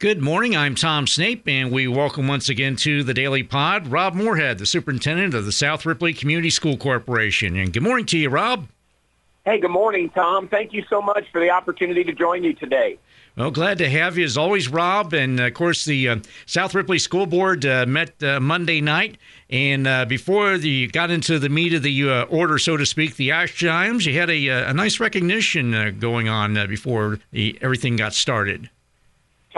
Good morning. I'm Tom Snape, and we welcome once again to the Daily Pod Rob Moorhead, the superintendent of the South Ripley Community School Corporation. And good morning to you, Rob. Hey, good morning, Tom. Thank you so much for the opportunity to join you today. Well, glad to have you as always, Rob. And of course, the uh, South Ripley School Board uh, met uh, Monday night. And uh, before the, you got into the meat of the uh, order, so to speak, the Ash Chimes, you had a, uh, a nice recognition going on before the, everything got started.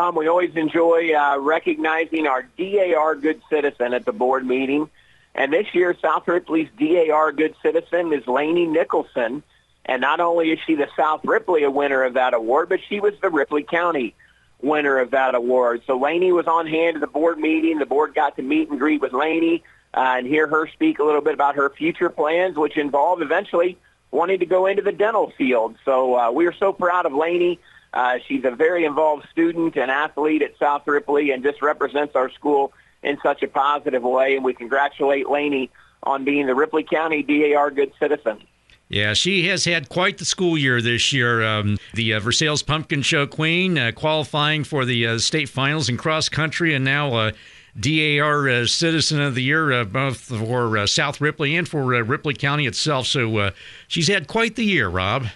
Tom, we always enjoy uh, recognizing our DAR Good Citizen at the board meeting. And this year, South Ripley's DAR Good Citizen is Lainey Nicholson. And not only is she the South Ripley winner of that award, but she was the Ripley County winner of that award. So Lainey was on hand at the board meeting. The board got to meet and greet with Lainey uh, and hear her speak a little bit about her future plans, which involve eventually wanting to go into the dental field. So uh, we are so proud of Lainey. Uh, she's a very involved student and athlete at South Ripley and just represents our school in such a positive way. And we congratulate Lainey on being the Ripley County DAR Good Citizen. Yeah, she has had quite the school year this year. Um, the uh, Versailles Pumpkin Show Queen, uh, qualifying for the uh, state finals in cross country, and now uh, DAR uh, Citizen of the Year, uh, both for South Ripley and for Ripley County itself. So she's had quite the year, Rob.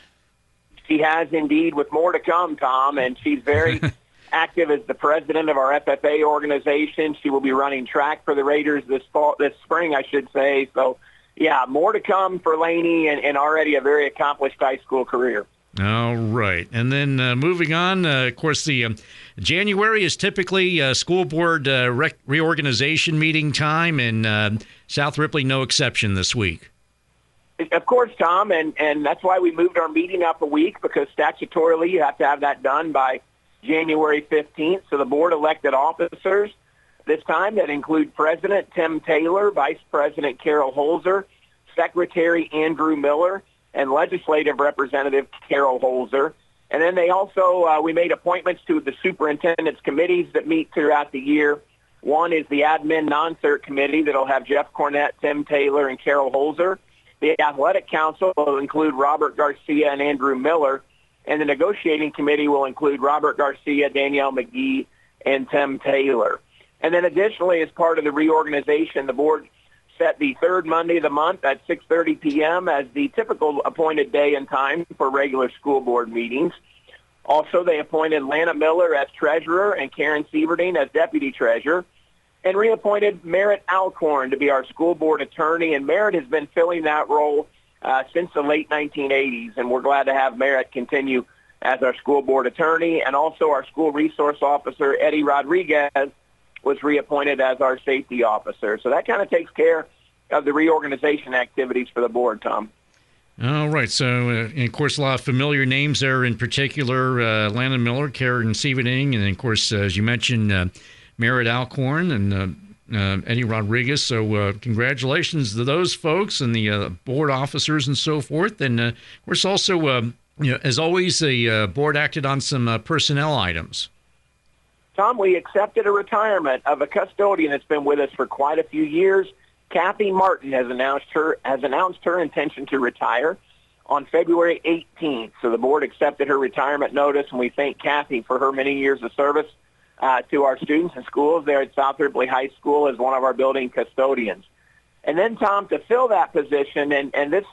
She has indeed, with more to come, Tom, and she's very active as the president of our FFA organization. She will be running track for the Raiders this fall, this spring, I should say. So, yeah, more to come for Lainey, and, and already a very accomplished high school career. All right, and then uh, moving on. Uh, of course, the um, January is typically uh, school board uh, re- reorganization meeting time, and uh, South Ripley no exception this week. Of course, Tom, and, and that's why we moved our meeting up a week because statutorily you have to have that done by January 15th. So the board elected officers this time that include President Tim Taylor, Vice President Carol Holzer, Secretary Andrew Miller, and Legislative Representative Carol Holzer. And then they also, uh, we made appointments to the superintendent's committees that meet throughout the year. One is the admin non-cert committee that'll have Jeff Cornett, Tim Taylor, and Carol Holzer. The athletic council will include Robert Garcia and Andrew Miller, and the negotiating committee will include Robert Garcia, Danielle McGee, and Tim Taylor. And then additionally, as part of the reorganization, the board set the third Monday of the month at 6.30 p.m. as the typical appointed day and time for regular school board meetings. Also, they appointed Lana Miller as treasurer and Karen Sieverding as deputy treasurer and reappointed Merritt Alcorn to be our school board attorney. And Merritt has been filling that role uh, since the late 1980s, and we're glad to have Merritt continue as our school board attorney. And also our school resource officer, Eddie Rodriguez, was reappointed as our safety officer. So that kind of takes care of the reorganization activities for the board, Tom. All right. So, uh, of course, a lot of familiar names there, in particular, uh, Miller, Karen Sieverding, and, of course, uh, as you mentioned, uh, Merritt Alcorn and uh, uh, Eddie Rodriguez. So uh, congratulations to those folks and the board officers and so forth. And of course, also, you know, as always, the board acted on some personnel items. Tom, we accepted a retirement of a custodian that's been with us for quite a few years. Kathy Martin has announced her has announced her intention to retire on February 18th. So the board accepted her retirement notice, and we thank Kathy for her many years of service uh, to our students and schools there at South Ripley High School as one of our building custodians. And then, Tom, to fill that position, and, and this,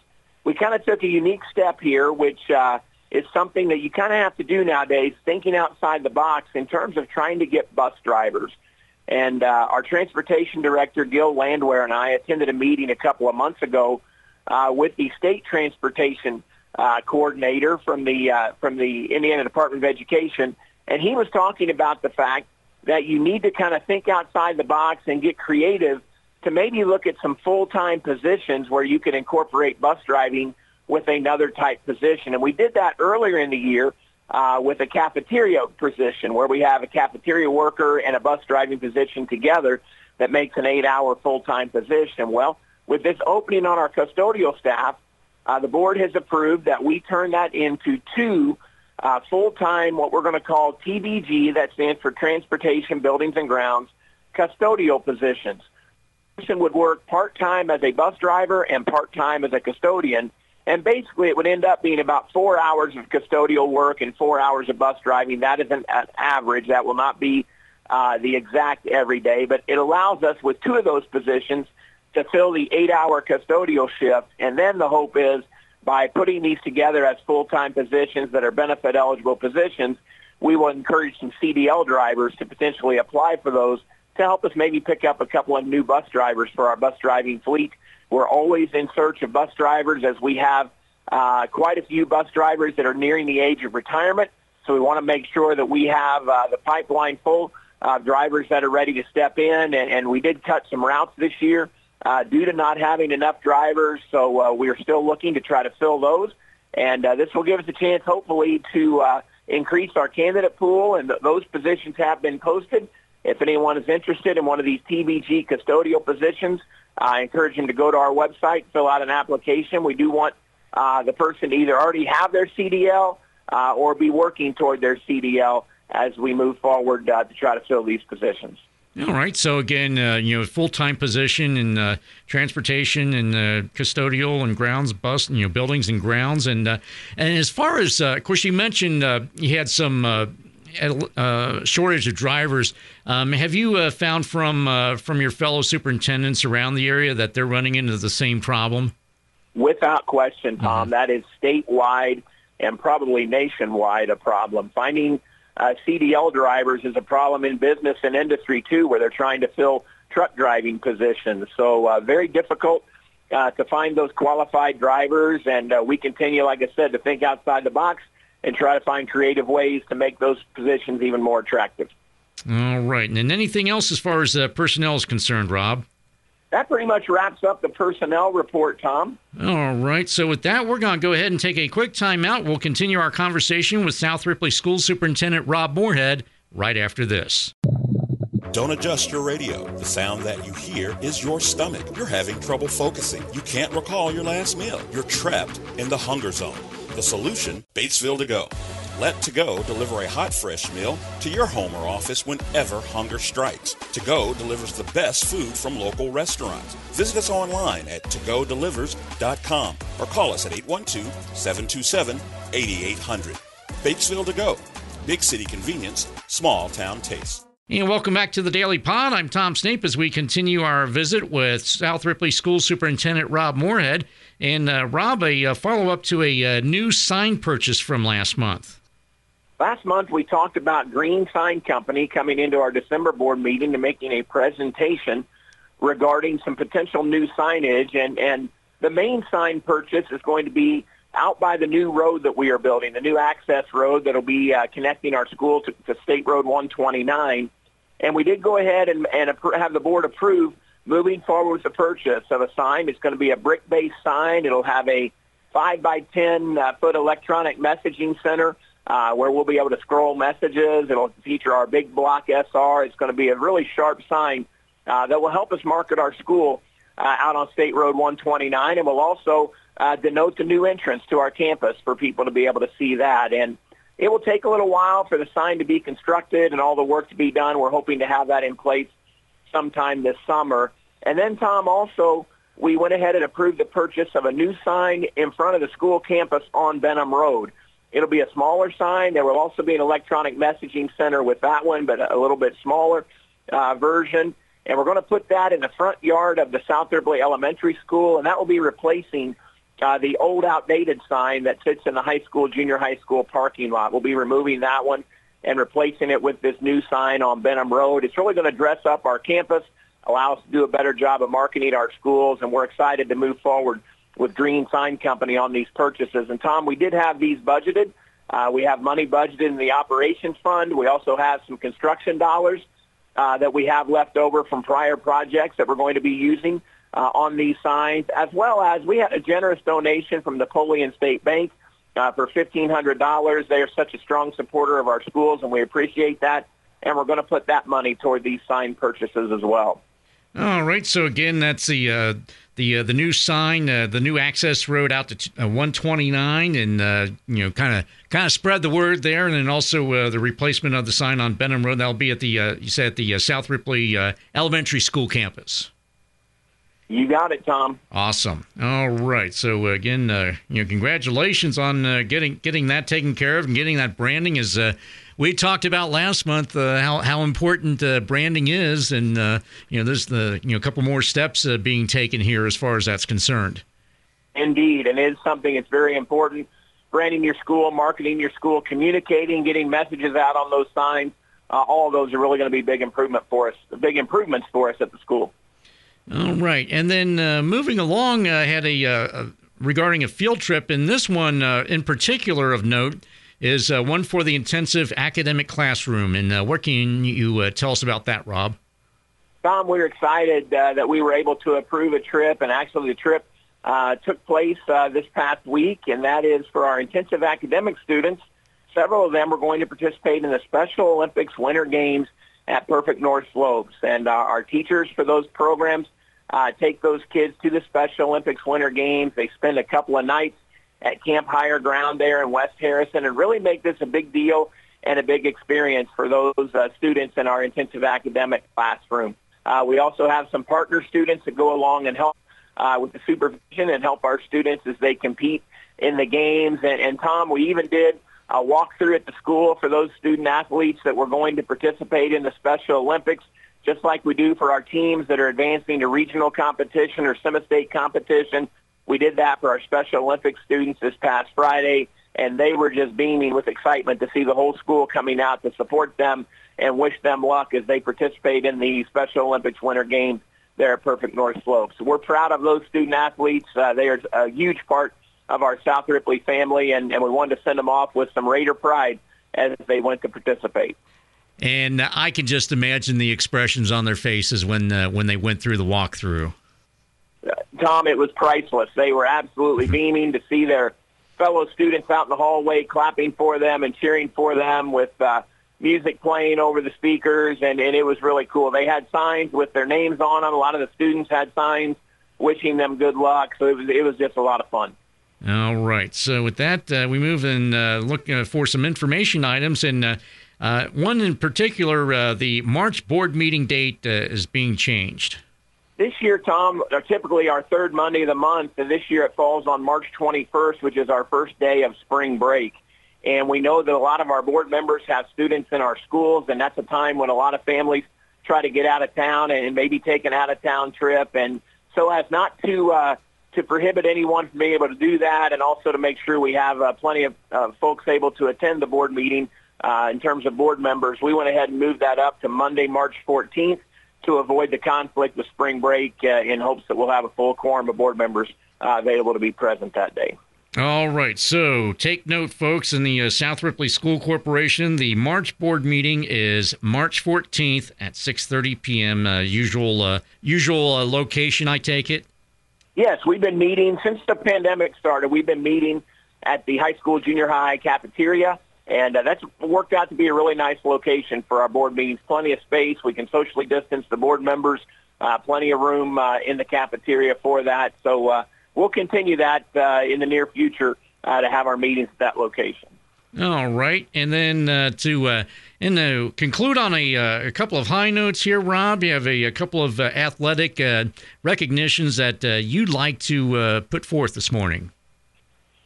we kind of took a unique step here, which uh, is something that you kind of have to do nowadays, thinking outside the box in terms of trying to get bus drivers. And uh, our transportation director, Gil Landwehr, and I attended a meeting a couple of months ago uh, with the state transportation uh, coordinator from the uh, from the Indiana Department of Education, and he was talking about the fact that you need to kind of think outside the box and get creative to maybe look at some full-time positions where you can incorporate bus driving with another type position. And we did that earlier in the year uh, with a cafeteria position where we have a cafeteria worker and a bus driving position together that makes an eight-hour full-time position. Well, with this opening on our custodial staff, uh, the board has approved that we turn that into two uh, full-time, what we're going to call TBG, that stands for Transportation Buildings and Grounds, custodial positions. Person would work part-time as a bus driver and part-time as a custodian, And basically, it would end up being about four hours of custodial work and four hours of bus driving. That is an, an average. That will not be uh, the exact every day, but it allows us with two of those positions to fill the eight-hour custodial shift. And then the hope is by putting these together as full-time positions that are benefit-eligible positions, we will encourage some CDL drivers to potentially apply for those to help us maybe pick up a couple of new bus drivers for our bus driving fleet. We're always in search of bus drivers as we have uh, quite a few bus drivers that are nearing the age of retirement. So we want to make sure that we have uh, the pipeline full uh, drivers that are ready to step in. And, and we did cut some routes this year uh, due to not having enough drivers. So uh, we're still looking to try to fill those. And uh, this will give us a chance, hopefully, to uh, increase our candidate pool. And th- those positions have been posted. If anyone is interested in one of these TBG custodial positions, I encourage them to go to our website, fill out an application. We do want uh, the person to either already have their CDL uh, or be working toward their CDL as we move forward uh, to try to fill these positions. All right. So again, uh, you know, full time position in uh, transportation and uh, custodial and grounds, bus, you know, buildings and grounds, and uh, and as far as, uh, of course, you mentioned uh, you had some uh, shortage of drivers. Um, have you uh, found from uh, from your fellow superintendents around the area that they're running into the same problem? Without question, Tom, mm-hmm. that is statewide and probably nationwide a problem. Finding uh, CDL drivers is a problem in business and industry too, where they're trying to fill truck driving positions. So uh, very difficult uh, to find those qualified drivers, and uh, we continue, like I said, to think outside the box and try to find creative ways to make those positions even more attractive. All right. And anything else as far as uh, personnel is concerned, Rob? That pretty much wraps up the personnel report, Tom. All right. So, with that, we're going to go ahead and take a quick timeout. We'll continue our conversation with South Ripley School Superintendent Rob Moorhead right after this. Don't adjust your radio. The sound that you hear is your stomach. You're having trouble focusing. You can't recall your last meal. You're trapped in the hunger zone. The solution Batesville to Go. Let To Go deliver a hot, fresh meal to your home or office whenever hunger strikes. To Go delivers the best food from local restaurants. Visit us online at togodelivers.com or call us at 812 727 8800. Batesville To Go. Big city convenience, small town taste. And welcome back to the Daily Pod. I'm Tom Snape as we continue our visit with South Ripley School Superintendent Rob Moorhead. And uh, Rob, a, a follow up to a, a, uh, new sign purchase from last month. Last month, we talked about Green Sign Company coming into our December board meeting and making a presentation regarding some potential new signage. And, and the main sign purchase is going to be out by the new road that we are building, the new access road that will be uh, connecting our school to, to State Road 129. And we did go ahead and, and have the board approve moving forward with the purchase of a sign. It's going to be a brick-based sign. It'll have a 5 by 10 uh, foot electronic messaging center uh, where we'll be able to scroll messages. It'll feature our big block SR. It's going to be a really sharp sign uh, that will help us market our school uh, out on State Road 129 and will also uh, denote the new entrance to our campus for people to be able to see that. And it will take a little while for the sign to be constructed and all the work to be done. We're hoping to have that in place sometime this summer. And then, Tom, also, we went ahead and approved the purchase of a new sign in front of the school campus on Benham Road. It'll be a smaller sign. There will also be an electronic messaging center with that one, but a little bit smaller uh, version. And we're going to put that in the front yard of the South Ripley Elementary School, and that will be replacing uh, the old outdated sign that sits in the high school, junior high school parking lot. We'll be removing that one and replacing it with this new sign on Benham Road. It's really going to dress up our campus, allow us to do a better job of marketing our schools, and we're excited to move forward with Green Sign Company on these purchases. And Tom, we did have these budgeted. Uh, we have money budgeted in the operations fund. We also have some construction dollars uh, that we have left over from prior projects that we're going to be using uh, on these signs, as well as we had a generous donation from Napoleon State Bank uh, for $1,500. They are such a strong supporter of our schools, and we appreciate that. And we're going to put that money toward these sign purchases as well. All right. So again, that's the uh, the uh, the new sign, uh, the new access road out to uh, 129, and uh, you know, kind of kind of spread the word there, and then also uh, the replacement of the sign on Benham Road. That'll be at the you said at the South Ripley Elementary School campus. You got it, Tom. Awesome. All right. So uh, again, uh, you know, congratulations on uh, getting getting that taken care of and getting that branding. As uh, we talked about last month, uh, how how important uh, branding is, and you know, there's the you know a couple more steps being taken here as far as that's concerned. Indeed, and it is something that's very important. Branding your school, marketing your school, communicating, getting messages out on those signs. all of those are really going to be big improvement for us, big improvements for us at the school. All right, and then uh, moving along, I had a, uh, regarding a field trip, and this one uh, in particular of note is uh, one for the intensive academic classroom. And uh, what can you tell us about that, Rob? Tom, we are excited that we were able to approve a trip, and actually the trip took place this past week, and that is for our intensive academic students. Several of them are going to participate in the Special Olympics Winter Games at Perfect North Slopes. And uh, our teachers for those programs uh, take those kids to the Special Olympics Winter Games. They spend a couple of nights at Camp Higher Ground there in West Harrison and really make this a big deal and a big experience for those uh, students in our intensive academic classroom. Uh, we also have some partner students that go along and help uh, with the supervision and help our students as they compete in the games. And, and Tom, we even did a walkthrough at the school for those student athletes that were going to participate in the Special Olympics, just like we do for our teams that are advancing to regional competition or semi-state competition. We did that for our Special Olympics students this past Friday, and they were just beaming with excitement to see the whole school coming out to support them and wish them luck as they participate in the Special Olympics Winter Games there at Perfect North Slope. So we're proud of those student athletes. Uh, they are a huge part of our South Ripley family, and, and we wanted to send them off with some Raider pride as they went to participate. And I can just imagine the expressions on their faces when uh, when they went through the walkthrough. Tom, it was priceless. They were absolutely beaming to see their fellow students out in the hallway clapping for them and cheering for them with uh, music playing over the speakers, and, and it was really cool. They had signs with their names on them. A lot of the students had signs wishing them good luck, so it was it was just a lot of fun. All right. So with that, uh, we move and uh, look uh, for some information items, and uh, uh, one in particular, uh, the March board meeting date is being changed. This year, Tom, typically our third Monday of the month, and this year it falls on March 21st, which is our first day of spring break. And we know that a lot of our board members have students in our schools, and that's a time when a lot of families try to get out of town and maybe take an out-of-town trip. And so as not to to prohibit anyone from being able to do that and also to make sure we have uh, plenty of uh, folks able to attend the board meeting uh, in terms of board members. We went ahead and moved that up to Monday, March 14th to avoid the conflict with spring break uh, in hopes that we'll have a full quorum of board members uh, available to be present that day. All right, so take note, folks. In the uh, South Ripley School Corporation, the March board meeting is March 14th at 6:30 p.m. usual usual location, I take it. Yes, we've been meeting since the pandemic started. We've been meeting at the high school, junior high cafeteria, and uh, that's worked out to be a really nice location for our board meetings. Plenty of space. We can socially distance the board members. Uh, plenty of room uh, in the cafeteria for that. So uh, we'll continue that uh, in the near future uh, to have our meetings at that location. All right, and then uh, to uh, and to conclude on a, uh, a couple of high notes here, Rob, you have a, a couple of uh, athletic uh, recognitions that uh, you'd like to put forth this morning.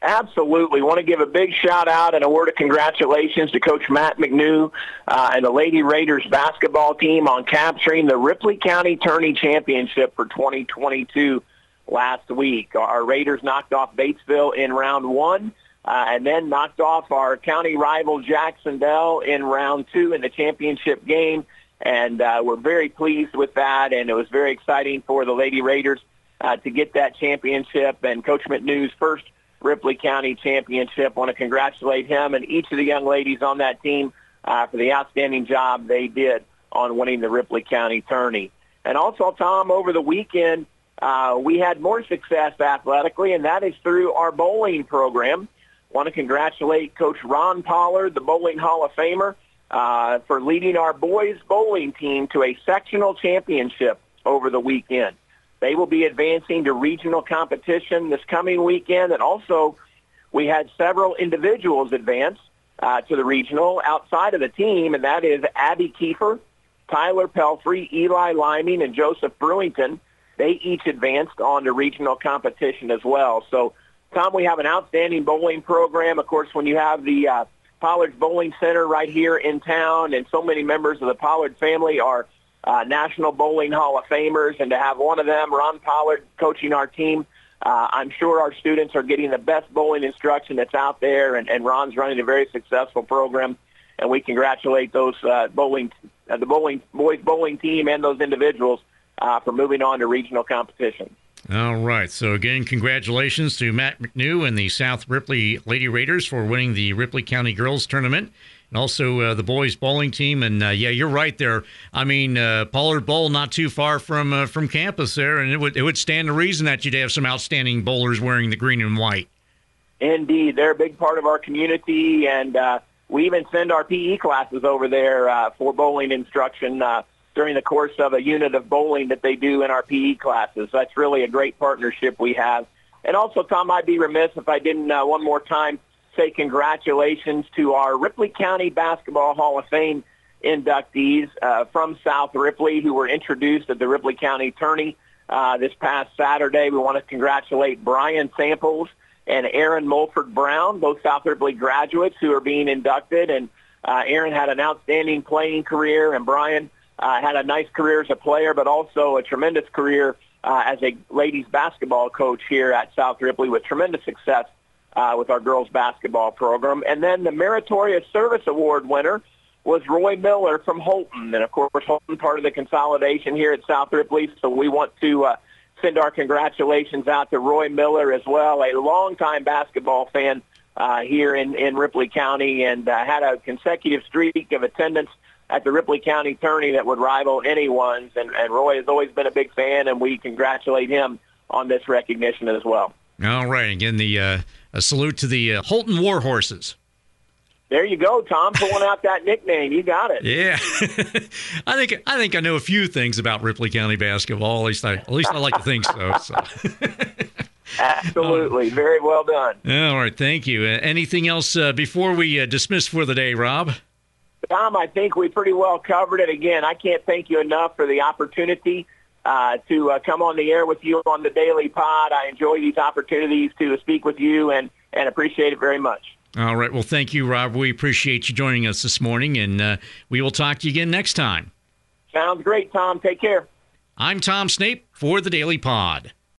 Absolutely. Want to give a big shout out and a word of congratulations to Coach Matt McNew and the Lady Raiders basketball team on capturing the Ripley County Tourney Championship for 2022 last week. Our Raiders knocked off Batesville in round one uh, and then knocked off our county rival Jacksonville in round two in the championship game. And uh, we're very pleased with that, and it was very exciting for the Lady Raiders uh, to get that championship. And Coach McNew's first Ripley County championship. want to congratulate him and each of the young ladies on that team uh, for the outstanding job they did on winning the Ripley County tourney. And also, Tom, over the weekend, uh, we had more success athletically, and that is through our bowling program. Want to congratulate Coach Ron Pollard, the Bowling Hall of Famer, uh, for leading our boys bowling team to a sectional championship over the weekend. They will be advancing to regional competition this coming weekend, and also we had several individuals advance uh, to the regional outside of the team, and that is Abby Kiefer, Tyler Pelfrey, Eli Liming, and Joseph Brewington. they each advanced on to regional competition as well. So, Tom, we have an outstanding bowling program. Of course, when you have the uh, Pollard Bowling Center right here in town, and so many members of the Pollard family are uh, National Bowling Hall of Famers, and to have one of them, Ron Pollard, coaching our team, uh, I'm sure our students are getting the best bowling instruction that's out there, and, and Ron's running a very successful program, and we congratulate those uh, bowling, uh, the bowling boys bowling team and those individuals uh, for moving on to regional competition. All right. So again, congratulations to Matt McNew and the South Ripley Lady Raiders for winning the Ripley County Girls Tournament and also uh, the boys bowling team. And uh, yeah, you're right there. I mean, uh, Pollard Bowl not too far from uh, from campus there, and it would it would stand to reason that you'd have some outstanding bowlers wearing the green and white. Indeed, they're a big part of our community, and uh, we even send our PE classes over there uh, for bowling instruction during the course of a unit of bowling that they do in our PE classes. That's really a great partnership we have. And also, Tom, I'd be remiss if I didn't one more time say congratulations to our Ripley County Basketball Hall of Fame inductees uh, from South Ripley who were introduced at the Ripley County Tourney uh, this past Saturday. We want to congratulate Brian Samples and Aaron Mulford Brown, both South Ripley graduates who are being inducted. And uh, Aaron had an outstanding playing career, and Brian uh, had a nice career as a player, but also a tremendous career uh, as a ladies basketball coach here at South Ripley with tremendous success uh, with our girls basketball program. And then the Meritorious Service Award winner was Roy Miller from Holton. And of course, Holton part of the consolidation here at South Ripley. So we want to uh, send our congratulations out to Roy Miller as well, a longtime basketball fan uh, here in, in Ripley County and uh, had a consecutive streak of attendance at the Ripley County tourney that would rival anyone's. And, and Roy has always been a big fan, and we congratulate him on this recognition as well. All right. Again, the uh, a salute to the uh, Holton Warhorses. There you go, Tom, pulling out that nickname. You got it. Yeah, I think I think I know a few things about Ripley County basketball. At least I at least I like to think so. so. Absolutely, very well done. All right, thank you. Uh, anything else uh, before we uh, dismiss for the day, Rob? Tom, I think we pretty well covered it. Again, I can't thank you enough for the opportunity uh, to uh, come on the air with you on the Daily Pod. I enjoy these opportunities to speak with you and, and appreciate it very much. All right. Well, thank you, Rob. We appreciate you joining us this morning, and uh, we will talk to you again next time. Sounds great, Tom. Take care. I'm Tom Snape for the Daily Pod.